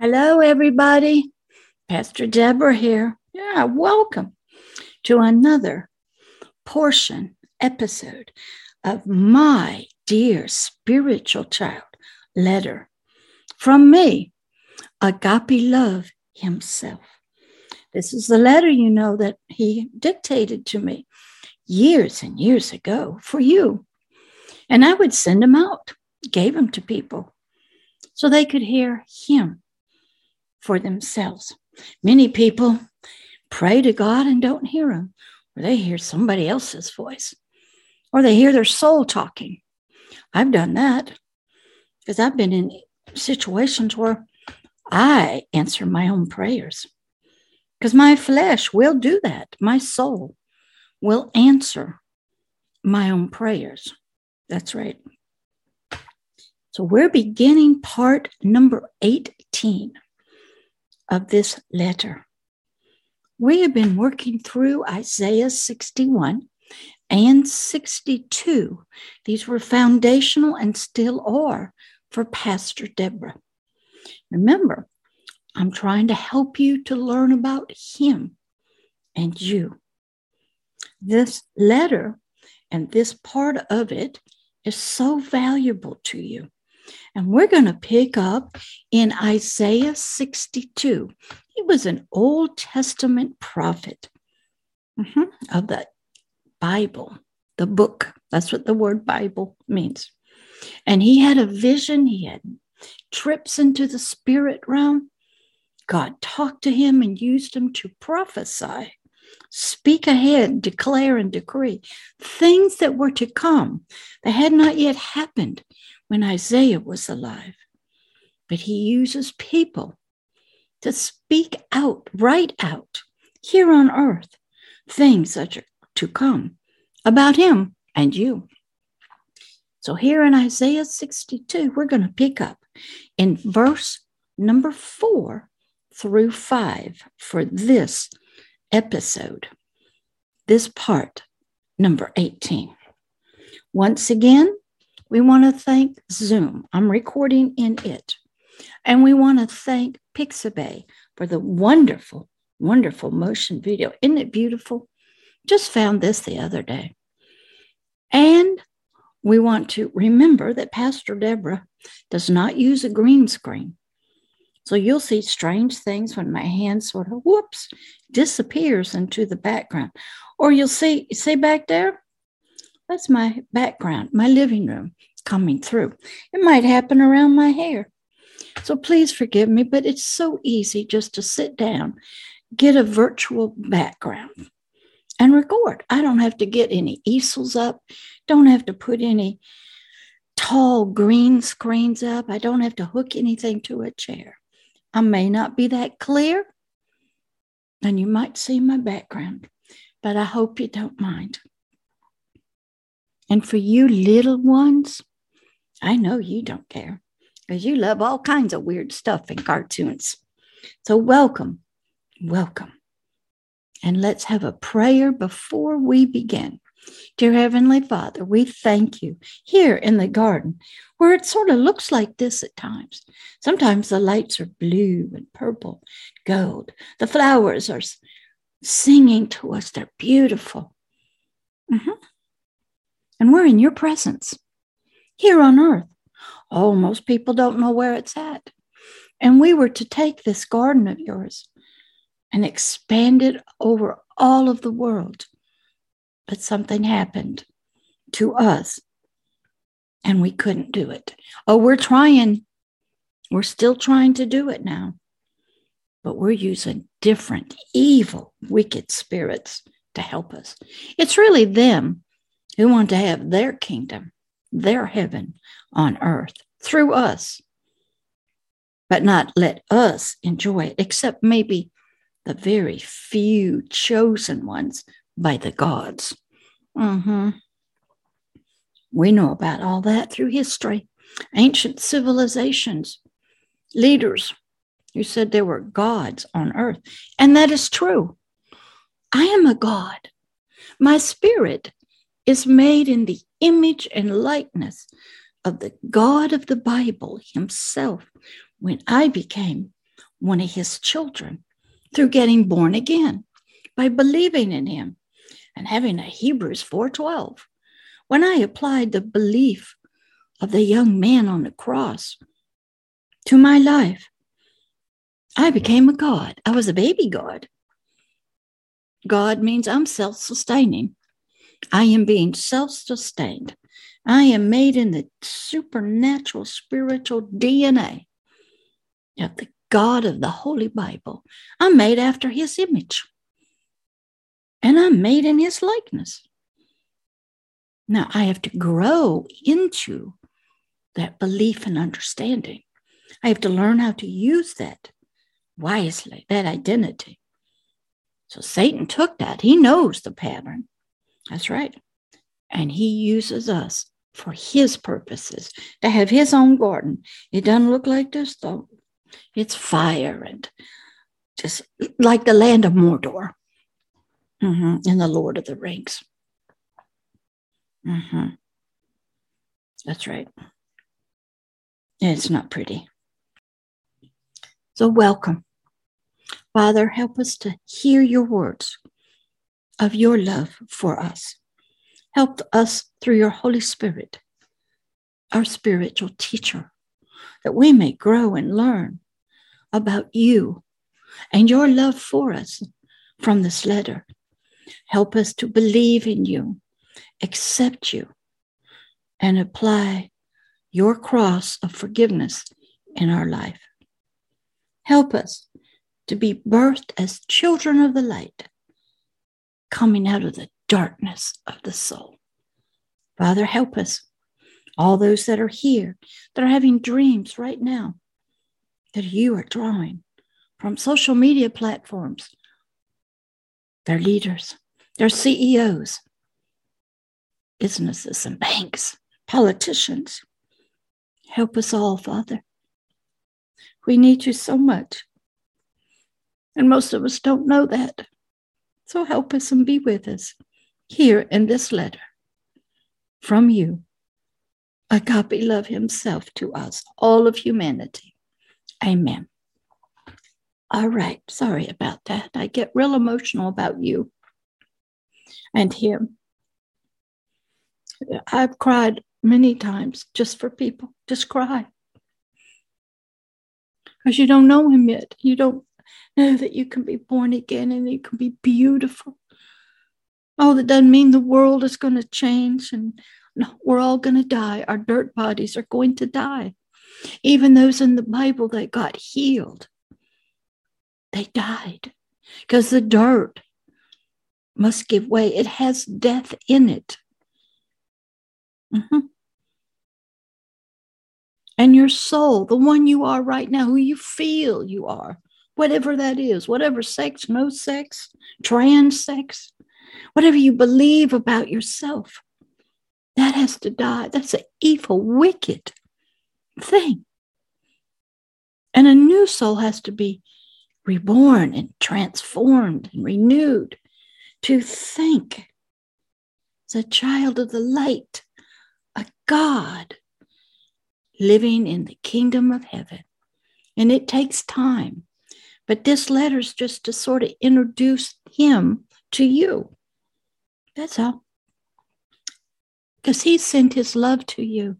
Hello, everybody. Pastor Deborah here. Yeah, welcome to another portion, episode of my dear spiritual child letter from me, Agape Love himself. This is the letter, you know, that he dictated to me years and years ago for you. And I would send them out, gave them to people so they could hear him for themselves. Many people pray to God and don't hear him, or they hear somebody else's voice, or they hear their soul talking. I've done that because I've been in situations where I answer my own prayers because my flesh will do that. My soul will answer my own prayers. That's right. So we're beginning part number 18 of this letter. We have been working through Isaiah 61 and 62. These were foundational and still are for Pastor Deborah. Remember, I'm trying to help you to learn about Him and you. This letter and this part of it is so valuable to you. And we're going to pick up in Isaiah 62. He was an Old Testament prophet mm-hmm, of the Bible, the book. That's what the word Bible means. And he had a vision, he had trips into the spirit realm. God talked to him and used him to prophesy, speak ahead, declare and decree things that were to come that had not yet happened when Isaiah was alive. But he uses people to speak out, right out, here on earth, things that are to come about him and you. So here in Isaiah 62, we're going to pick up in verse number four through five for this episode, this part, number 18. Once again, we want to thank Zoom. I'm recording in it. And we want to thank Pixabay for the wonderful, wonderful motion video. Isn't it beautiful? Just found this the other day. And we want to remember that Pastor Deborah does not use a green screen. So you'll see strange things when my hand sort of whoops disappears into the background. Or you'll see, see back there, that's my background, my living room coming through. It might happen around my hair. So please forgive me, but it's so easy just to sit down, get a virtual background, and record. I don't have to get any easels up, don't have to put any tall green screens up, I don't have to hook anything to a chair. I may not be that clear, and you might see my background, but I hope you don't mind. And for you little ones, I know you don't care because you love all kinds of weird stuff and cartoons. So, welcome, welcome. And let's have a prayer before we begin. Dear Heavenly Father, we thank you here in the garden where it sort of looks like this at times. Sometimes the lights are blue and purple, gold. The flowers are singing to us, they're beautiful. Mm-hmm and we're in your presence here on earth. Oh, most people don't know where it's at. And we were to take this garden of yours and expand it over all of the world. But something happened to us and we couldn't do it. Oh, we're trying. We're still trying to do it now. But we're using different evil, wicked spirits to help us. It's really them who want to have their kingdom, their heaven on earth through us, but not let us enjoy it, except maybe the very few chosen ones by the gods. Mm-hmm. We know about all that through history. Ancient civilizations, leaders who said there were gods on earth. And that is true. I am a God. My spirit is made in the image and likeness of the God of the Bible himself when I became one of his children through getting born again by believing in him and having a Hebrews 4:12. When I applied the belief of the young man on the cross to my life, I became a God. I was a baby God. God means I'm self sustaining. I am being self sustained. I am made in the supernatural spiritual DNA of the God of the Holy Bible. I'm made after his image. And I'm made in his likeness. Now I have to grow into that belief and understanding. I have to learn how to use that wisely, that identity. So Satan took that. He knows the pattern. That's right. And he uses us for his purposes to have his own garden. It doesn't look like this, though. It's fire and just like the land of Mordor mm-hmm. and the Lord of the Rings. Mm-hmm. That's right. It's not pretty. So, welcome. Father, help us to hear your words of your love for us. Help us through your Holy Spirit, our spiritual teacher, that we may grow and learn about you and your love for us from this letter. Help us to believe in you, accept you, and apply your cross of forgiveness in our life. Help us to be birthed as children of the light, coming out of the darkness of the soul. Father, help us, all those that are here, that are having dreams right now, that you are drawing from social media platforms, their leaders, their CEOs, businesses and banks, politicians. Help us all, Father. We need you so much. And most of us don't know that. So help us and be with us here in this letter from you. Agape love himself to us, all of humanity. Amen. All right. Sorry about that. I get real emotional about you and him. I've cried many times just for people, just cry. Because you don't know him yet. You don't know that you can be born again and you can be beautiful. Oh, that doesn't mean the world is going to change and no, we're all going to die. Our dirt bodies are going to die. Even those in the Bible that got healed, they died because the dirt must give way. It has death in it. Mm-hmm. And your soul, the one you are right now, who you feel you are, whatever that is, whatever sex, no sex, trans sex, whatever you believe about yourself, that has to die. That's an evil, wicked thing. And a new soul has to be reborn and transformed and renewed to think as a child of the light, a God living in the kingdom of heaven. And it takes time. But this letter is just to sort of introduce him to you. That's all. Because he sent his love to you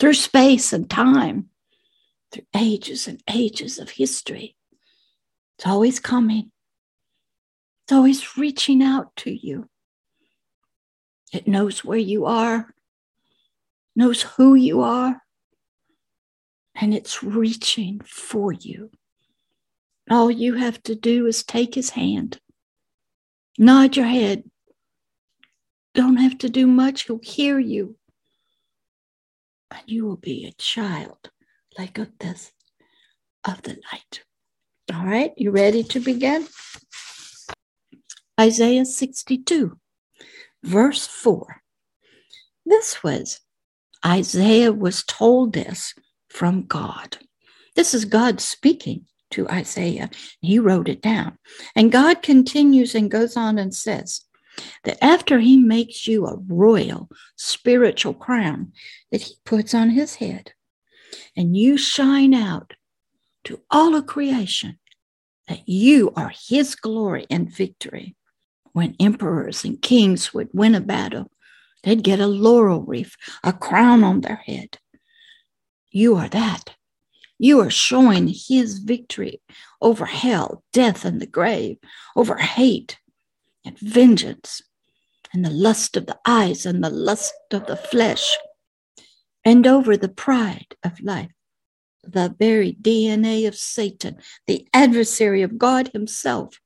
through space and time, through ages and ages of history. It's always coming, it's always reaching out to you. It knows where you are, knows who you are, and it's reaching for you. All you have to do is take his hand, nod your head. Don't have to do much, he'll hear you. And you will be a child like of this of the night. All right, you ready to begin? Isaiah 62, verse 4. This was Isaiah was told this from God. This is God speaking to Isaiah. He wrote it down. And God continues and goes on and says that after he makes you a royal spiritual crown that he puts on his head, and you shine out to all of creation that you are his glory and victory. When emperors and kings would win a battle, they'd get a laurel wreath, a crown on their head. You are that. You are showing his victory over hell, death, and the grave, over hate and vengeance, and the lust of the eyes and the lust of the flesh, and over the pride of life the very DNA of Satan, the adversary of God Himself,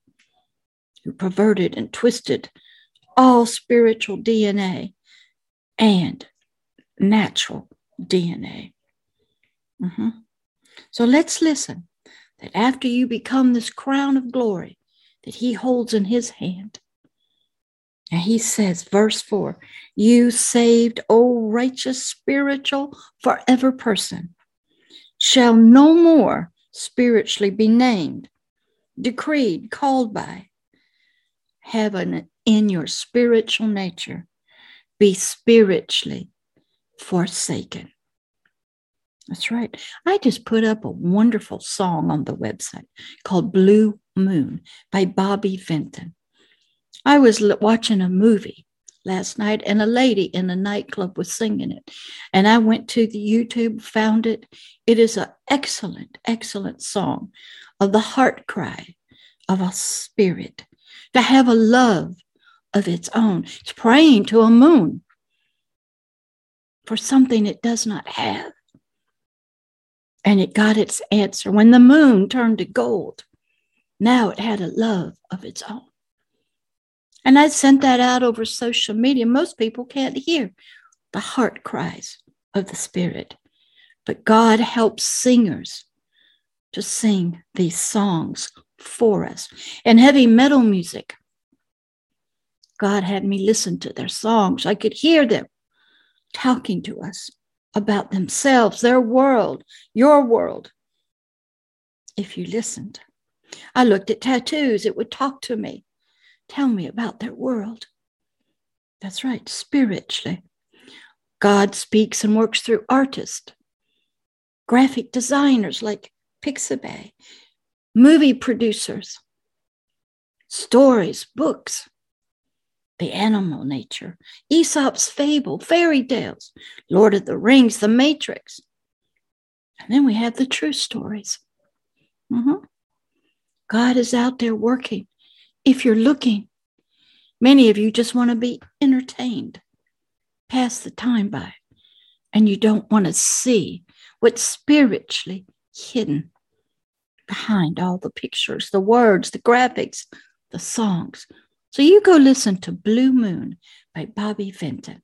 who perverted and twisted all spiritual DNA and natural DNA. Mm-hmm. So let's listen that after you become this crown of glory that He holds in His hand, and He says, verse 4 You saved, O righteous, spiritual, forever person shall no more spiritually be named, decreed, called by. Heaven in your spiritual nature be spiritually forsaken. That's right. I just put up a wonderful song on the website called Blue Moon by Bobby Vinton. I was watching a movie last night, and a lady in a nightclub was singing it. And I went to the YouTube, found it. It is an excellent, excellent song of the heart cry of a spirit to have a love of its own. It's praying to a moon for something it does not have. And it got its answer. When the moon turned to gold, now it had a love of its own. And I sent that out over social media. Most people can't hear the heart cries of the Spirit. But God helps singers to sing these songs for us. And heavy metal music, God had me listen to their songs. I could hear them talking to us about themselves, their world, your world. If you listened, I looked at tattoos, it would talk to me tell me about their world. That's right, spiritually. God speaks and works through artists, graphic designers like Pixabay, movie producers, stories, books, the animal nature, Aesop's fable, fairy tales, Lord of the Rings, The Matrix. And then we have the true stories. Mm-hmm. God is out there working if you're looking. Many of you just want to be entertained, pass the time by, and you don't want to see what's spiritually hidden behind all the pictures, the words, the graphics, the songs. So you go listen to Blue Moon by Bobby Vinton.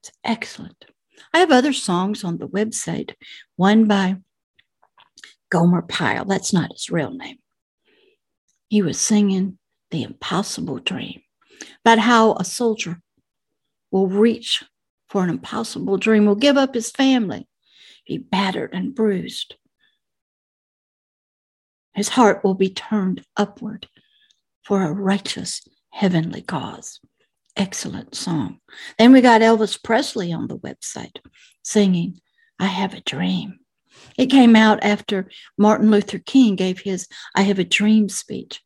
It's excellent. I have other songs on the website, one by Gomer Pyle. That's not his real name. He was singing the impossible dream, about how a soldier will reach for an impossible dream, will give up his family, be battered and bruised. His heart will be turned upward for a righteous heavenly cause. Excellent song. Then we got Elvis Presley on the website singing, I Have a Dream. It came out after Martin Luther King gave his I Have a Dream speech.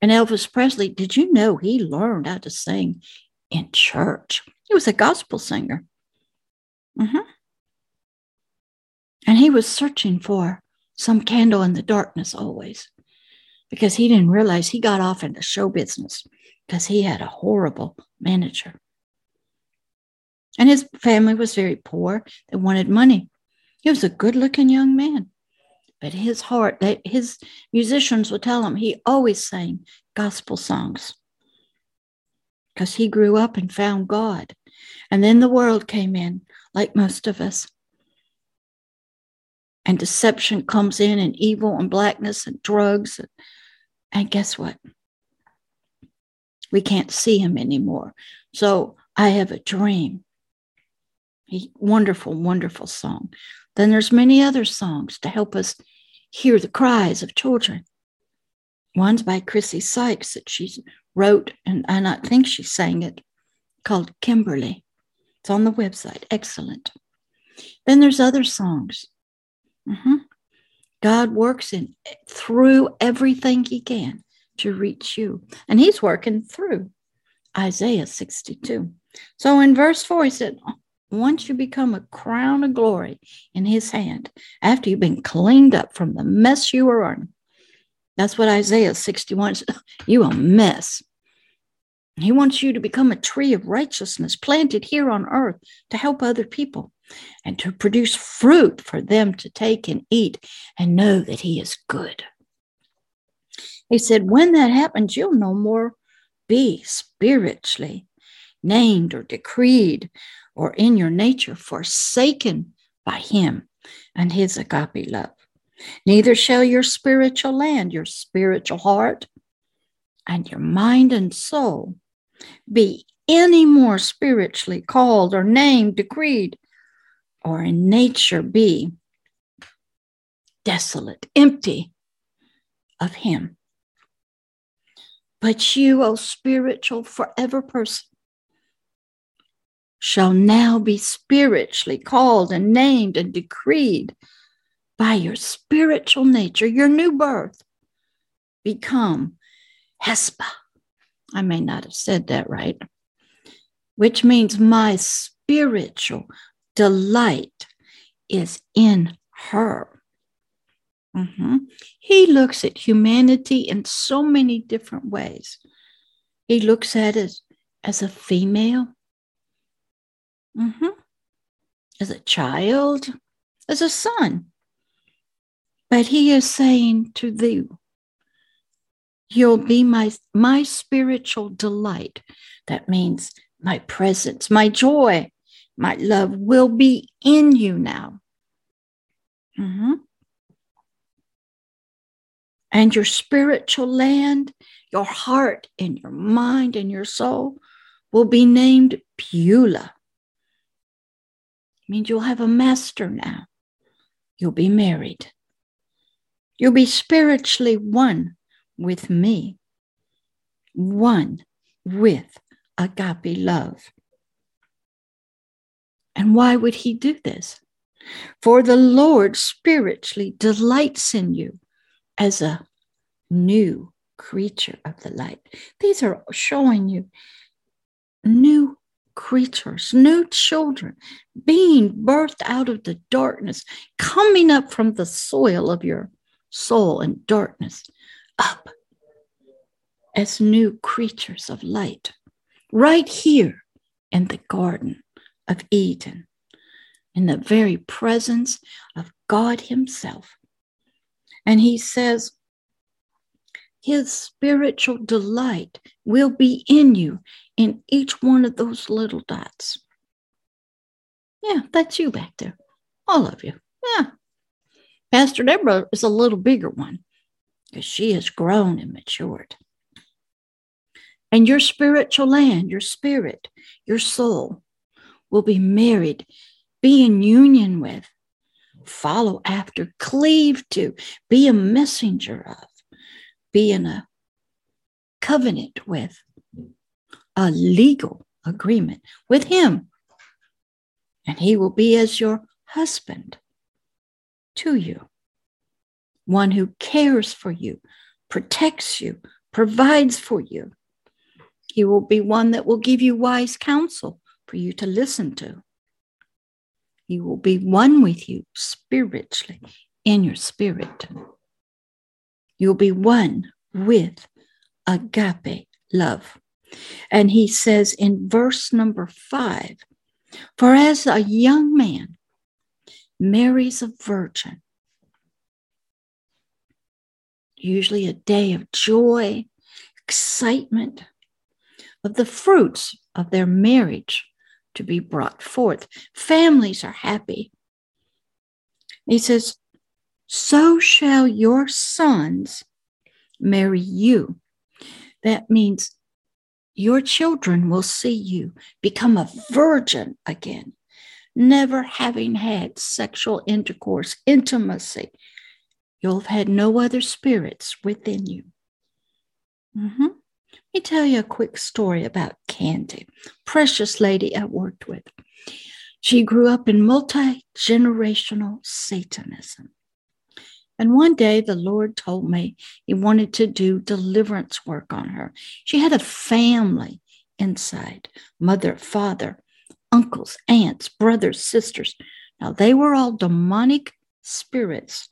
And Elvis Presley, did you know he learned how to sing in church? He was a gospel singer. Mm-hmm. And he was searching for some candle in the darkness always because he didn't realize he got off into show business because he had a horrible manager. And his family was very poor. They wanted money. He was a good looking young man. But his heart, they, his musicians would tell him he always sang gospel songs because he grew up and found God. And then the world came in, like most of us. And deception comes in, and evil and blackness and drugs. And, and guess what? We can't see him anymore. So I have a dream. A wonderful, wonderful song. Then there's many other songs to help us hear the cries of children. One's by Chrissy Sykes that she wrote, and, I think she sang it, called Kimberly. It's on the website. Excellent. Then there's other songs. Mm-hmm. God works in through everything he can to reach you. And he's working through Isaiah 62. So in verse 4, he said, once you become a crown of glory in his hand, after you've been cleaned up from the mess you were in, that's what Isaiah 61 says. You a mess. He wants you to become a tree of righteousness planted here on earth to help other people and to produce fruit for them to take and eat and know that He is good. He said, when that happens, you'll no more be spiritually named or decreed or in your nature forsaken by Him and His agape love. Neither shall your spiritual land, your spiritual heart, and your mind and soul be any more spiritually called or named, decreed, or in nature be desolate, empty of Him. But you, O spiritual, forever person, shall now be spiritually called and named and decreed by your spiritual nature, your new birth, become Hespa. I may not have said that right, which means my spiritual delight is in her. Mm-hmm. He looks at humanity in so many different ways. He looks at it as a female, mm-hmm. as a child, as a son. But he is saying to thee, You'll be my, my spiritual delight. That means my presence, my joy, my love will be in you now. Mm-hmm. And your spiritual land, your heart and your mind and your soul will be named Beulah. means you'll have a master now. You'll be married. You'll be spiritually one with me, one with agape love. And why would he do this? For the Lord spiritually delights in you as a new creature of the light. These are showing you new creatures, new children being birthed out of the darkness, coming up from the soil of your soul and darkness up as new creatures of light, right here in the Garden of Eden, in the very presence of God Himself. And He says, His spiritual delight will be in you in each one of those little dots. Yeah, that's you back there, all of you. Yeah. Pastor Deborah is a little bigger one because she has grown and matured. And your spiritual land, your spirit, your soul will be married, be in union with, follow after, cleave to, be a messenger of, be in a covenant with, a legal agreement with Him. And He will be as your husband to you one who cares for you, protects you, provides for you. He will be one that will give you wise counsel for you to listen to. He will be one with you spiritually in your spirit. You'll be one with agape love. And he says in verse number five, for as a young man marries a virgin, usually a day of joy, excitement, of the fruits of their marriage to be brought forth. Families are happy. He says, So shall your sons marry you. That means your children will see you become a virgin again, never having had sexual intercourse, intimacy, You'll have had no other spirits within you. Mm-hmm. Let me tell you a quick story about Candy, precious lady I worked with. She grew up in multi generational Satanism. And one day the Lord told me he wanted to do deliverance work on her. She had a family inside mother, father, uncles, aunts, brothers, sisters. Now they were all demonic spirits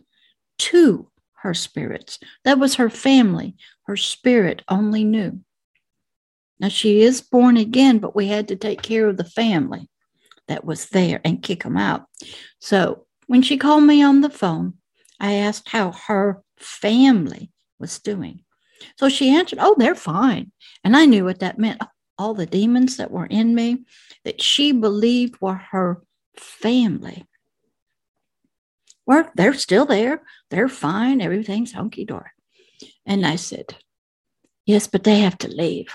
to her spirits. That was her family. Her spirit only knew. Now she is born again, but we had to take care of the family that was there and kick them out. So when she called me on the phone, I asked how her family was doing. So she answered, Oh, they're fine. And I knew what that meant. All the demons that were in me that she believed were her family. Well, they're still there. They're fine. Everything's hunky dory. And I said, Yes, but they have to leave.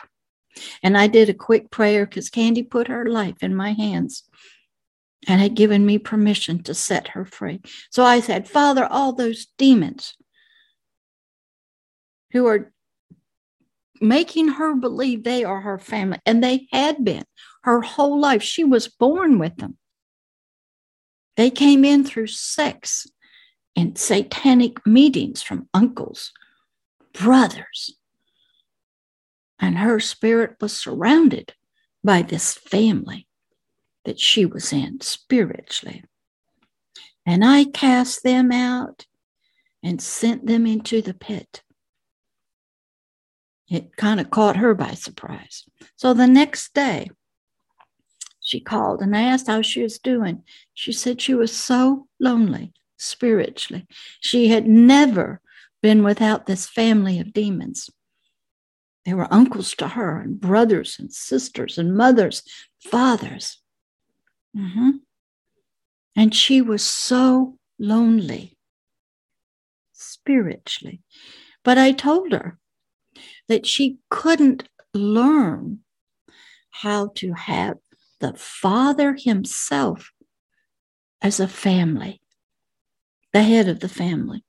And I did a quick prayer because Candy put her life in my hands and had given me permission to set her free. So I said, Father, all those demons who are making her believe they are her family, and they had been her whole life, she was born with them. They came in through sex and satanic meetings from uncles, brothers, and her spirit was surrounded by this family that she was in spiritually. And I cast them out and sent them into the pit. It kind of caught her by surprise. So the next day, she called and I asked how she was doing. She said she was so lonely spiritually. She had never been without this family of demons. They were uncles to her, and brothers and sisters, and mothers, fathers. Mm-hmm. And she was so lonely spiritually. But I told her that she couldn't learn how to have the Father Himself as a family, the head of the family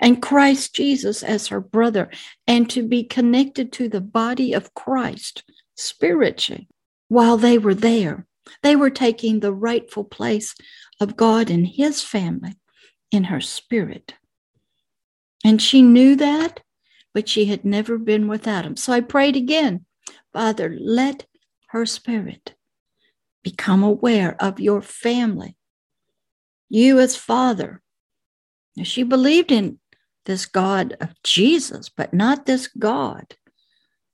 and Christ Jesus as her brother, and to be connected to the body of Christ spiritually while they were there. They were taking the rightful place of God and his family in her spirit. And she knew that, but she had never been without him. So I prayed again Father, let her spirit become aware of your family. You, as father, she believed in this God of Jesus, but not this God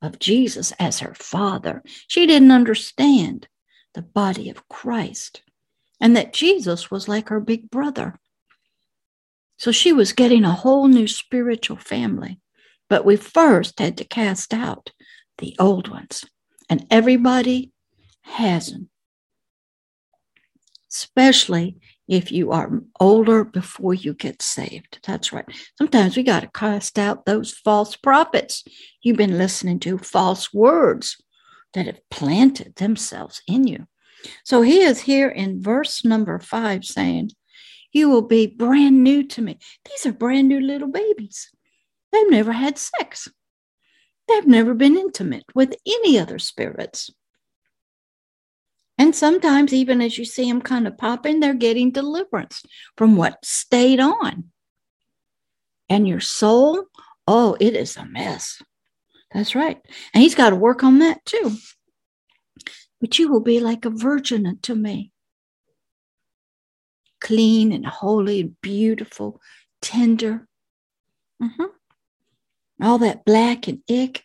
of Jesus as her father. She didn't understand the body of Christ and that Jesus was like her big brother. So she was getting a whole new spiritual family. But we first had to cast out the old ones, and everybody has them, especially if you are older before you get saved. That's right. Sometimes we got to cast out those false prophets you've been listening to, false words that have planted themselves in you. So he is here in verse number five saying, You will be brand new to me. These are brand new little babies. They've never had sex, they've never been intimate with any other spirits. And sometimes, even as you see them kind of popping, they're getting deliverance from what stayed on. And your soul, oh, it is a mess. That's right. And he's got to work on that too. But you will be like a virgin unto me clean and holy and beautiful, tender. Mm-hmm. All that black and ick,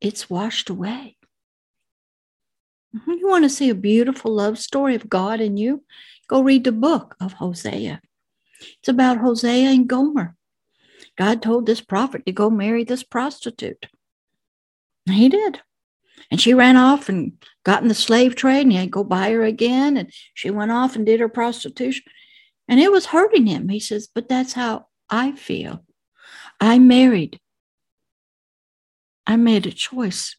it's washed away. Mm-hmm. You want to see a beautiful love story of God and you? Go read the book of Hosea. It's about Hosea and Gomer. God told this prophet to go marry this prostitute. And he did. And she ran off and got in the slave trade, and he had to go buy her again. And she went off and did her prostitution. And it was hurting him. He says, But that's how I feel. I married. I made a choice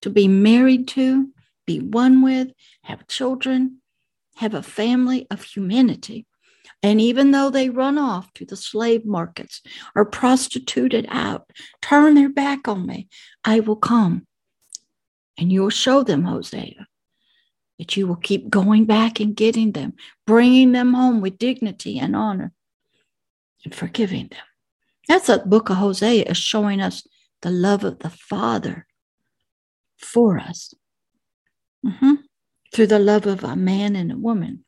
to be married to be one with, have children, have a family of humanity. And even though they run off to the slave markets or prostituted out, turn their back on me, I will come. And you'll show them, Hosea, that you will keep going back and getting them, bringing them home with dignity and honor, and forgiving them. That's what book of Hosea is showing us the love of the Father for us mm-hmm. through the love of a man and a woman.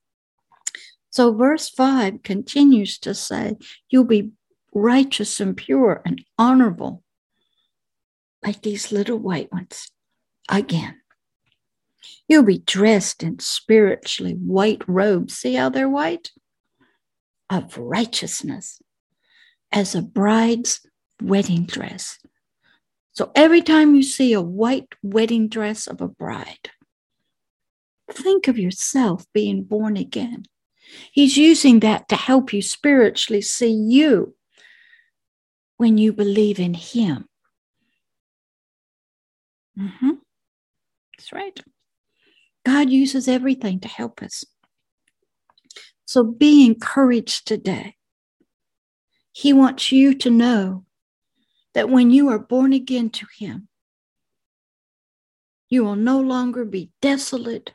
So, verse 5 continues to say, You'll be righteous and pure and honorable like these little white ones again. You'll be dressed in spiritually white robes. See how they're white? Of righteousness as a bride's wedding dress. So every time you see a white wedding dress of a bride, think of yourself being born again. He's using that to help you spiritually see you when you believe in Him. Mm-hmm. That's right. God uses everything to help us. So be encouraged today. He wants you to know that when you are born again to Him, you will no longer be desolate,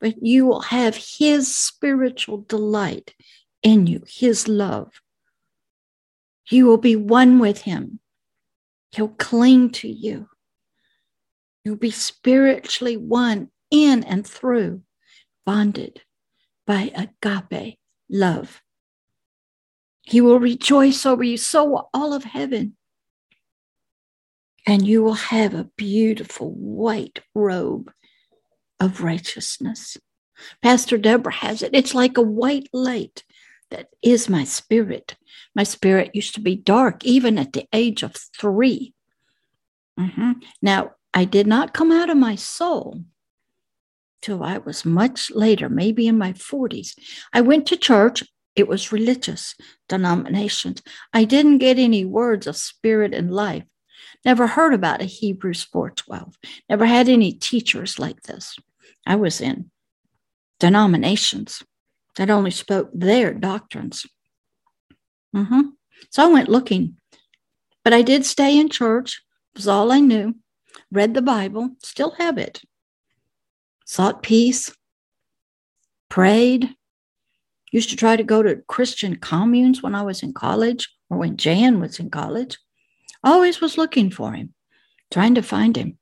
but you will have His spiritual delight in you, His love. You will be one with Him. He'll cling to you. You'll be spiritually one in and through, bonded by agape love. He will rejoice over you, so will all of heaven. And you will have a beautiful white robe of righteousness. Pastor Deborah has it. It's like a white light that is my spirit. My spirit used to be dark even at the age of 3 mm-hmm. Now, I did not come out of my soul till I was much later, maybe in my 40s. I went to church. It was religious denominations. I didn't get any words of spirit and life. Never heard about a Hebrews 4:12. Never had any teachers like this. I was in denominations that only spoke their doctrines. Mm-hmm. So I went looking, but I did stay in church. Was all I knew read the Bible, still have it, sought peace, prayed, used to try to go to Christian communes when I was in college or when Jan was in college. Always was looking for him, trying to find him.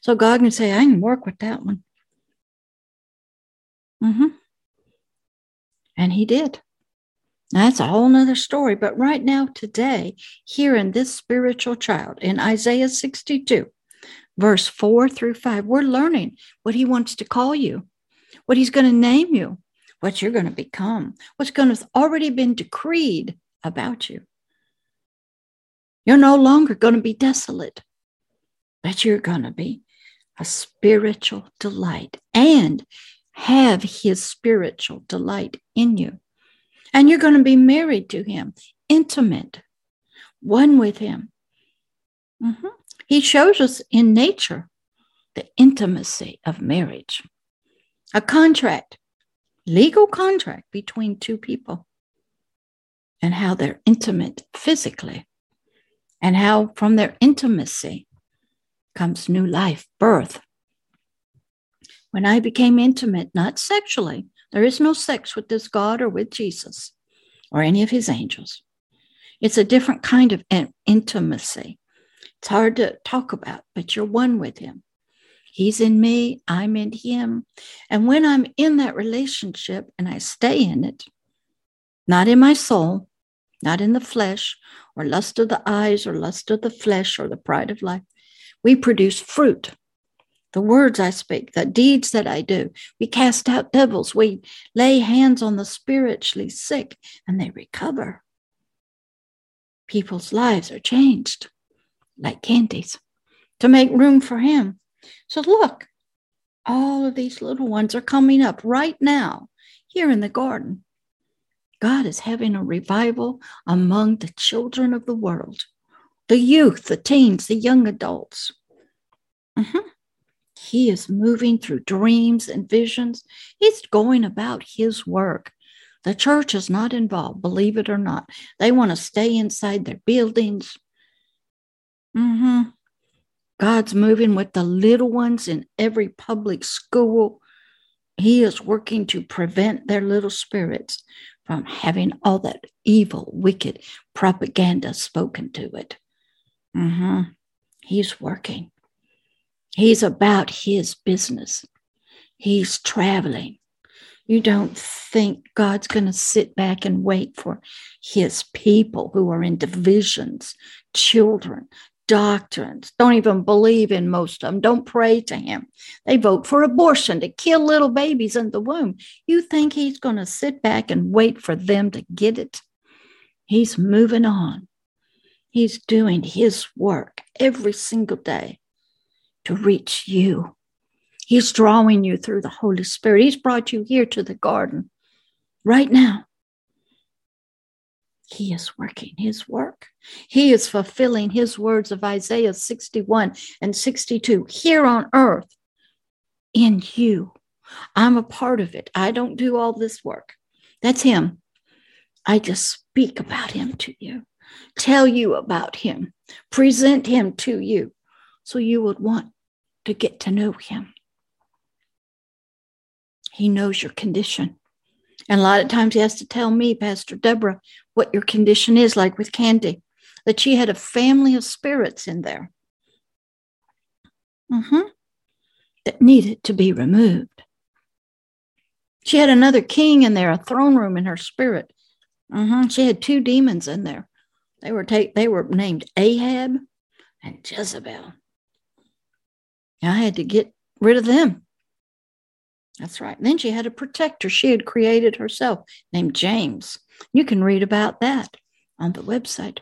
So God can say, I can work with that one. Mm-hmm. And he did. That's a whole nother story. But right now, today, here in this spiritual child in Isaiah 62, verse 4 through 5. We're learning what he wants to call you, what he's going to name you, what you're going to become, what's going to have already been decreed about you. You're no longer going to be desolate, but you're going to be a spiritual delight and have his spiritual delight in you. And you're going to be married to him, intimate, one with him. Mm-hmm. He shows us in nature the intimacy of marriage, a contract, legal contract between two people, and how they're intimate physically, and how from their intimacy comes new life, birth. When I became intimate, not sexually, there is no sex with this God or with Jesus or any of his angels. It's a different kind of intimacy. It's hard to talk about, but you're one with him. He's in me, I'm in him. And when I'm in that relationship and I stay in it, not in my soul, not in the flesh, or lust of the eyes, or lust of the flesh, or the pride of life, we produce fruit. The words I speak, the deeds that I do, we cast out devils, we lay hands on the spiritually sick, and they recover. People's lives are changed like Candy's to make room for him. So look, all of these little ones are coming up right now here in the garden. God is having a revival among the children of the world, the youth, the teens, the young adults. Mm-hmm. He is moving through dreams and visions. He's going about his work. The church is not involved, believe it or not. They want to stay inside their buildings, Mm-hmm. God's moving with the little ones in every public school. He is working to prevent their little spirits from having all that evil, wicked propaganda spoken to it. Mm-hmm. He's working. He's about his business. He's traveling. You don't think God's going to sit back and wait for his people who are in divisions, children, doctrines, don't even believe in most of them, don't pray to him. They vote for abortion to kill little babies in the womb. You think he's going to sit back and wait for them to get it? He's moving on. He's doing his work every single day to reach you. He's drawing you through the Holy Spirit. He's brought you here to the garden right now he is working his work. He is fulfilling his words of Isaiah 61 and 62 here on earth in you. I'm a part of it. I don't do all this work. That's him. I just speak about him to you, tell you about him, present him to you so you would want to get to know him. He knows your condition. And a lot of times he has to tell me, Pastor Deborah, what your condition is, like with Candy, that she had a family of spirits in there mm-hmm. that needed to be removed. She had another king in there, a throne room in her spirit. Mm-hmm. She had two demons in there. They were take, they were named Ahab and Jezebel. I had to get rid of them. That's right. then she had a protector she had created herself named James. You can read about that on the website.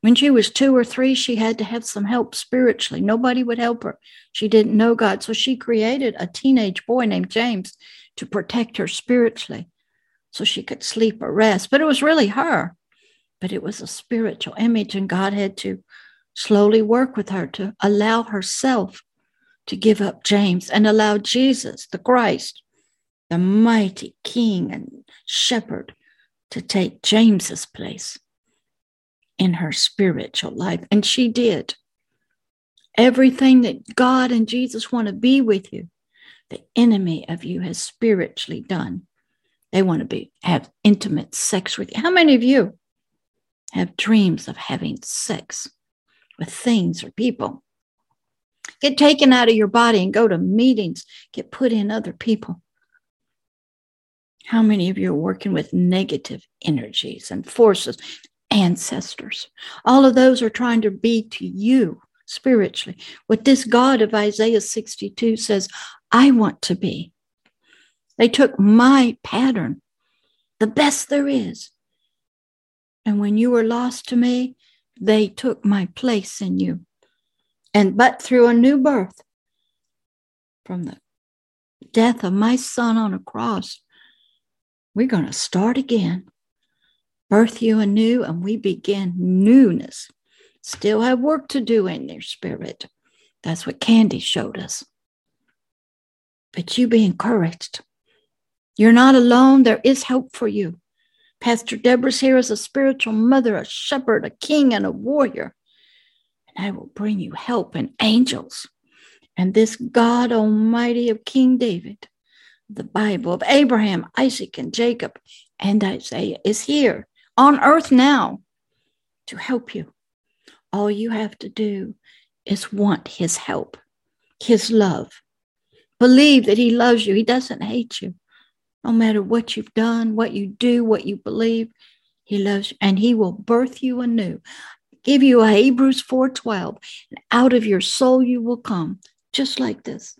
When she was two or three, she had to have some help spiritually. Nobody would help her. She didn't know God. So she created a teenage boy named James to protect her spiritually so she could sleep or rest. But it was really her. But it was a spiritual image, and God had to slowly work with her to allow herself to give up James and allow Jesus, the Christ, the mighty King and Shepherd, to take James's place in her spiritual life. And she did. Everything that God and Jesus want to be with you, the enemy of you has spiritually done. They want to be have intimate sex with you. How many of you have dreams of having sex with things or people? Get taken out of your body and go to meetings, get put in other people. How many of you are working with negative energies and forces, ancestors? All of those are trying to be to you spiritually what this God of Isaiah 62 says, I want to be. They took my pattern, the best there is. And when you were lost to me, they took my place in you and but through a new birth from the death of my son on a cross, we're going to start again, birth you anew, and we begin newness. Still have work to do in your spirit. That's what Candy showed us. But you be encouraged. You're not alone. There is hope for you. Pastor Deborah's here as a spiritual mother, a shepherd, a king, and a warrior and I will bring you help and angels. And this God Almighty of King David, the Bible of Abraham, Isaac, and Jacob, and Isaiah is here on earth now to help you. All you have to do is want his help, his love. Believe that he loves you. He doesn't hate you. No matter what you've done, what you do, what you believe, he loves you and he will birth you anew give you a Hebrews 4:12, and out of your soul you will come, just like this.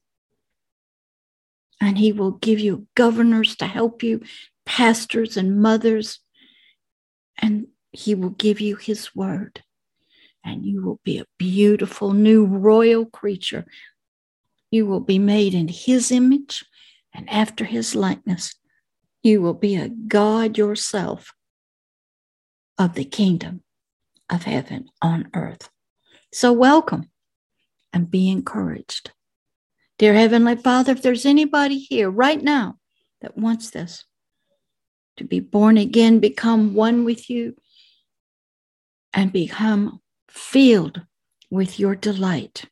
And he will give you governors to help you, pastors and mothers, and he will give you his word. And you will be a beautiful new royal creature. You will be made in his image and after his likeness. You will be a God yourself of the kingdom of heaven on earth. So, welcome and be encouraged. Dear Heavenly Father, if there's anybody here right now that wants this, to be born again, become one with you, and become filled with your delight,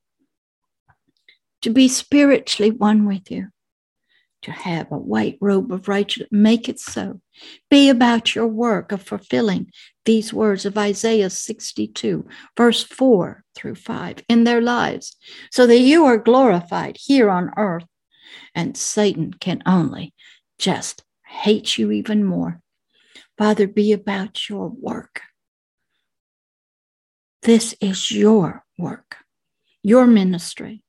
to be spiritually one with you, to have a white robe of righteousness. Make it so. Be about your work of fulfilling these words of Isaiah 62, verse 4 through 5 in their lives, so that you are glorified here on earth and Satan can only just hate you even more. Father, be about your work. This is your work, your ministry.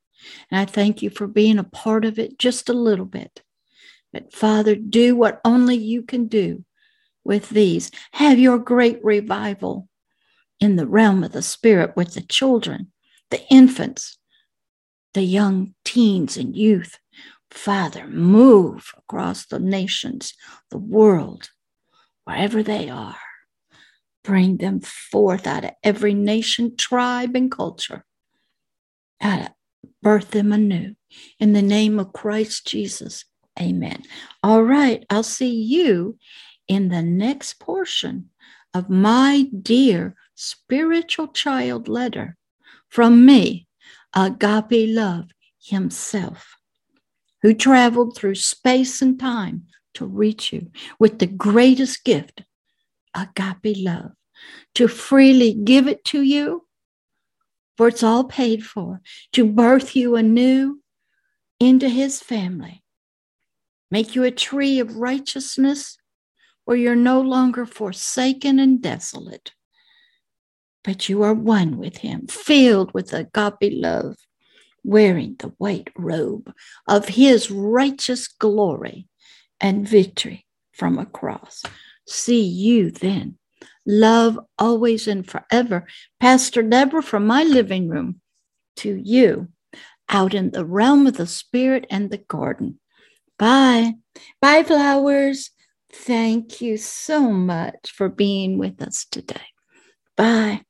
And I thank you for being a part of it just a little bit. But Father, do what only you can do with these. Have your great revival in the realm of the Spirit with the children, the infants, the young teens and youth. Father, move across the nations, the world, wherever they are. Bring them forth out of every nation, tribe, and culture. Out of birth them anew. In the name of Christ Jesus. Amen. All right. I'll see you in the next portion of my dear spiritual child letter from me, Agape Love himself, who traveled through space and time to reach you with the greatest gift, agape love, to freely give it to you, for it's all paid for, to birth you anew into his family, make you a tree of righteousness where you're no longer forsaken and desolate, but you are one with him, filled with agape love, wearing the white robe of his righteous glory and victory from a cross. See you then. Love always and forever. Pastor Deborah from my living room to you out in the realm of the spirit and the garden. Bye. Bye, flowers. Thank you so much for being with us today. Bye.